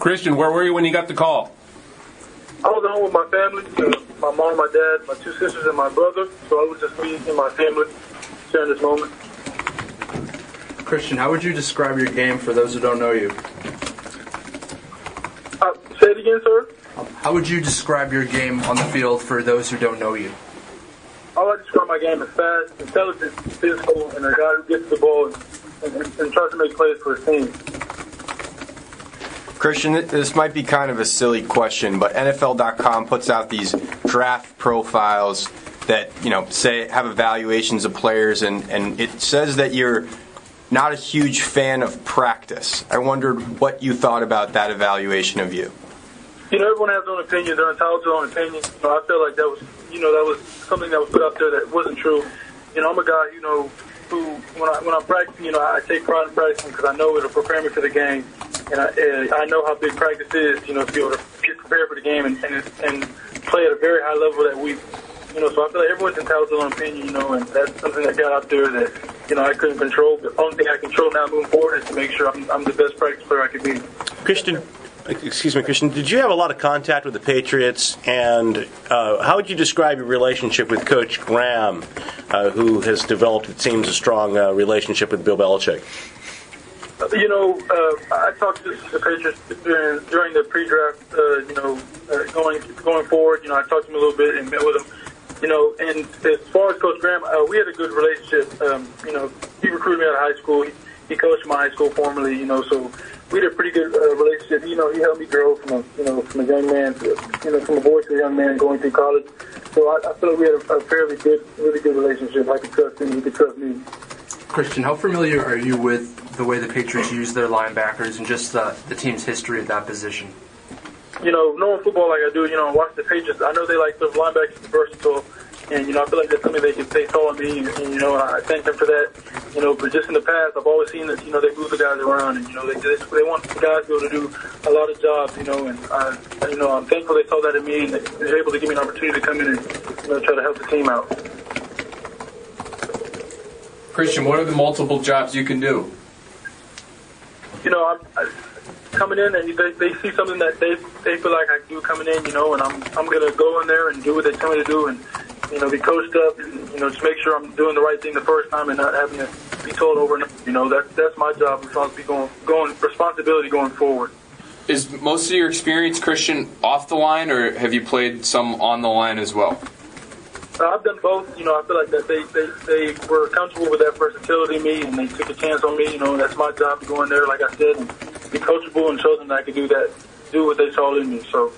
Christian, where were you when you got the call? I was at home with my family, uh, my mom, my dad, my two sisters, and my brother. So I was just me and my family sharing this moment. Christian, how would you describe your game for those who don't know you? Uh, say it again, sir. How would you describe your game on the field for those who don't know you? I like to describe my game as fast, intelligent, physical, and a guy who gets the ball and, and, and tries to make plays for his team. Christian, this might be kind of a silly question, but NFL.com puts out these draft profiles that you know say have evaluations of players, and, and it says that you're not a huge fan of practice. I wondered what you thought about that evaluation of you. You know, everyone has their own opinion. They're entitled to their own opinion. You know, I feel like that was, you know, that was something that was put out there that wasn't true. You know, I'm a guy, you know, who when I when I'm practicing, you know, I take pride in practicing because I know it'll prepare me for the game, and I and I know how big practice is. You know, to be able to get prepared for the game and and, and play at a very high level that we, you know. So I feel like everyone's entitled to their own opinion, you know, and that's something that got out there that you know I couldn't control. The only thing I control now moving forward is to make sure I'm, I'm the best practice player I can be. Christian, excuse me, Christian, did you have a lot of contact with the Patriots? And uh, how would you describe your relationship with Coach Graham, uh, who has developed, it seems, a strong uh, relationship with Bill Belichick? You know, uh, I talked to the Patriots during, the pre-draft. Uh, you know, uh, going going forward, you know, I talked to him a little bit and met with him. You know, and as far as Coach Graham, uh, we had a good relationship. Um, you know, he recruited me out of high school. He, he coached my high school formerly. You know, so we had a pretty good uh, relationship. You know, he helped me grow from a you know from a young man, to, you know, from a boy to a young man going through college. So I, I feel like we had a, a fairly good, really good relationship. I could trust him. He could trust me. Christian, how familiar are you with the way the Patriots use their linebackers and just uh, the team's history at that position? you know, knowing football like I do, you know, I watch the Patriots. I know they like those linebackers versatile, and you know, I feel like that's something they can they saw in me, and, and you know, I thank them for that. You know, but just in the past, I've always seen that you know they move the guys around, and you know, they just they want the guys to be able to do a lot of jobs, you know, and I, you know, I'm thankful they saw that in me, and they were able to give me an opportunity to come in and you know try to help the team out. Christian, what are the multiple jobs you can do? you know, I'm I, coming in and they, they see something that they they feel like I do coming in, you know, and I'm I'm gonna go in there and do what they tell me to do, and you know, be coached up, and you know, just make sure I'm doing the right thing the first time and not having to be told over and over. You know, that's that's my job, responsibility going going responsibility going forward. Is most of your experience, Christian, off the line, or have you played some on the line as well? Uh, I've done both. You know, I feel like that they, they, they were comfortable with that versatility in me, and they took a chance on me. You know, that's my job to go in there, like I said, and be coachable and show them that I could do that, do what they saw in me. So,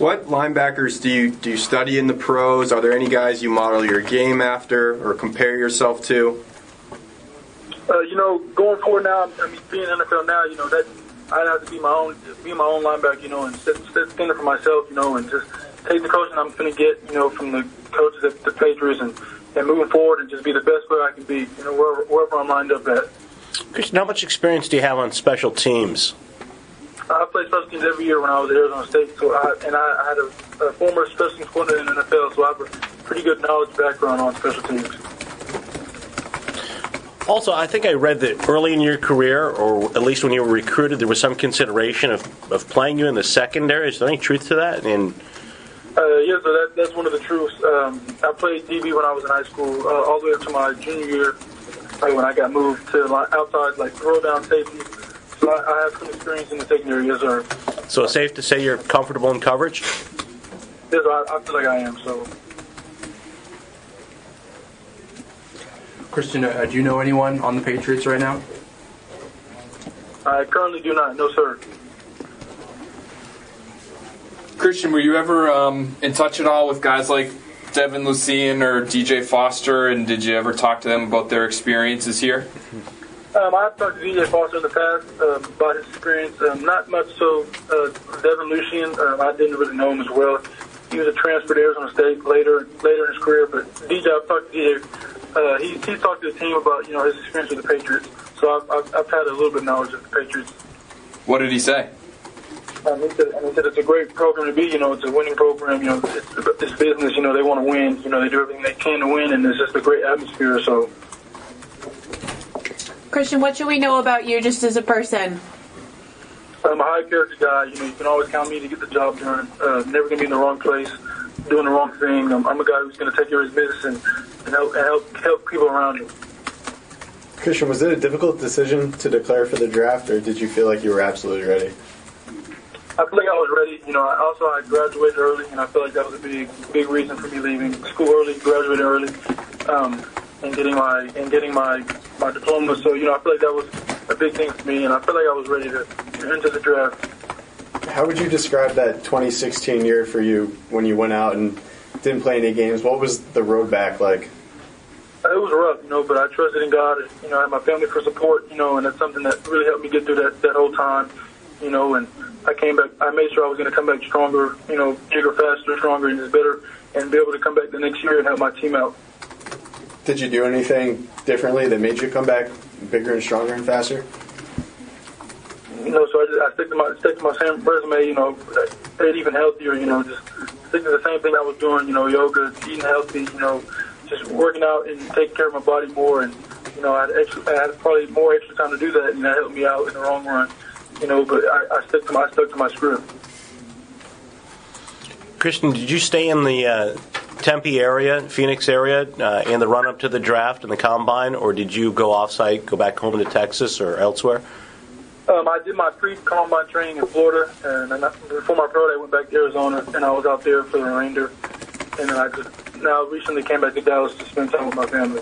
What linebackers do you do you study in the pros? Are there any guys you model your game after or compare yourself to? uh, you know, going forward now, I mean, being in the NFL now, you know, that I'd have to be my own, be my own linebacker, you know, and set, set standard for myself, you know, and just take the coaching I'm going to get, you know, from the coaches at the Patriots and, and moving forward and just be the best player I can be, you know, wherever, wherever I'm lined up at. Christian, how much experience do you have on special teams? I played special teams every year when I was at Arizona State, so I, and I, I had a, a former special teams coordinator in the NFL, so I have a pretty good knowledge background on special teams. Also, I think I read that early in your career, or at least when you were recruited, there was some consideration of, of playing you in the secondary. Is there any truth to that? And Uh, yes, so that, that's one of the truths. Um, I played DB when I was in high school, uh, all the way up to my junior year, like when I got moved to outside, like throw down safety. So I, I have some experience in the secondary, yes, sir. so it's safe to say you're comfortable in coverage. Yes, I, I feel like I am. So Christian, uh, do you know anyone on the Patriots right now? I currently do not. No, sir. Christian, were you ever um, in touch at all with guys like Devin Lucien or DJ Foster, and did you ever talk to them about their experiences here? Um, I've talked to DJ Foster in the past um, about his experience. Um, not much so. Uh, Devin Lucien, um, I didn't really know him as well. He was a transfer to Arizona State later later in his career. But DJ, I've talked to DJ. Uh, he he talked to the team about you know his experience with the Patriots. So I've, I've, I've had a little bit of knowledge of the Patriots. What did he say? Um, he, said, and he said it's a great program to be. You know, it's a winning program. You know, it's, it's business. You know, they want to win. You know, they do everything they can to win, and it's just a great atmosphere. So. Christian, what should we know about you just as a person? I'm a high character guy. You know, you can always count me to get the job done. Uh, never gonna be in the wrong place, doing the wrong thing. I'm, I'm a guy who's gonna take care of his business and, and help and help help people around him. Christian, was it a difficult decision to declare for the draft, or did you feel like you were absolutely ready? I feel like I was ready. You know, I also I graduated early, and I feel like that was a big, big reason for me leaving school early, graduating early, um, and getting my and getting my my diploma. So you know, I feel like that was a big thing for me, and I feel like I was ready to, enter the draft. How would you describe that 2016 year for you when you went out and didn't play any games? What was the road back like? Uh, it was rough, you know, but I trusted in God. You know, I had my family for support, you know, and that's something that really helped me get through that that whole time, you know. And I came back. I made sure I was going to come back stronger, you know, bigger, faster, stronger, and just better, and be able to come back the next year and help my team out. Did you do anything differently that made you come back bigger and stronger and faster? You know, so I just I stick to my stick to my same resume. You know, ate even healthier. You know, just stick to the same thing I was doing. You know, yoga, eating healthy. You know, just working out and taking care of my body more. And you know, I had, extra, I had probably more extra time to do that, and that helped me out in the long run. You know, but I, I stuck to my I stuck to my script. Christian, did you stay in the uh, Tempe area, Phoenix area, uh, in the run up to the draft and the combine, or did you go off site, go back home to Texas or elsewhere? Um, I did my pre-combine training in Florida, and then before my pro day, I went back to Arizona, and I was out there for the remainder. And then I just now recently came back to Dallas to spend time with my family.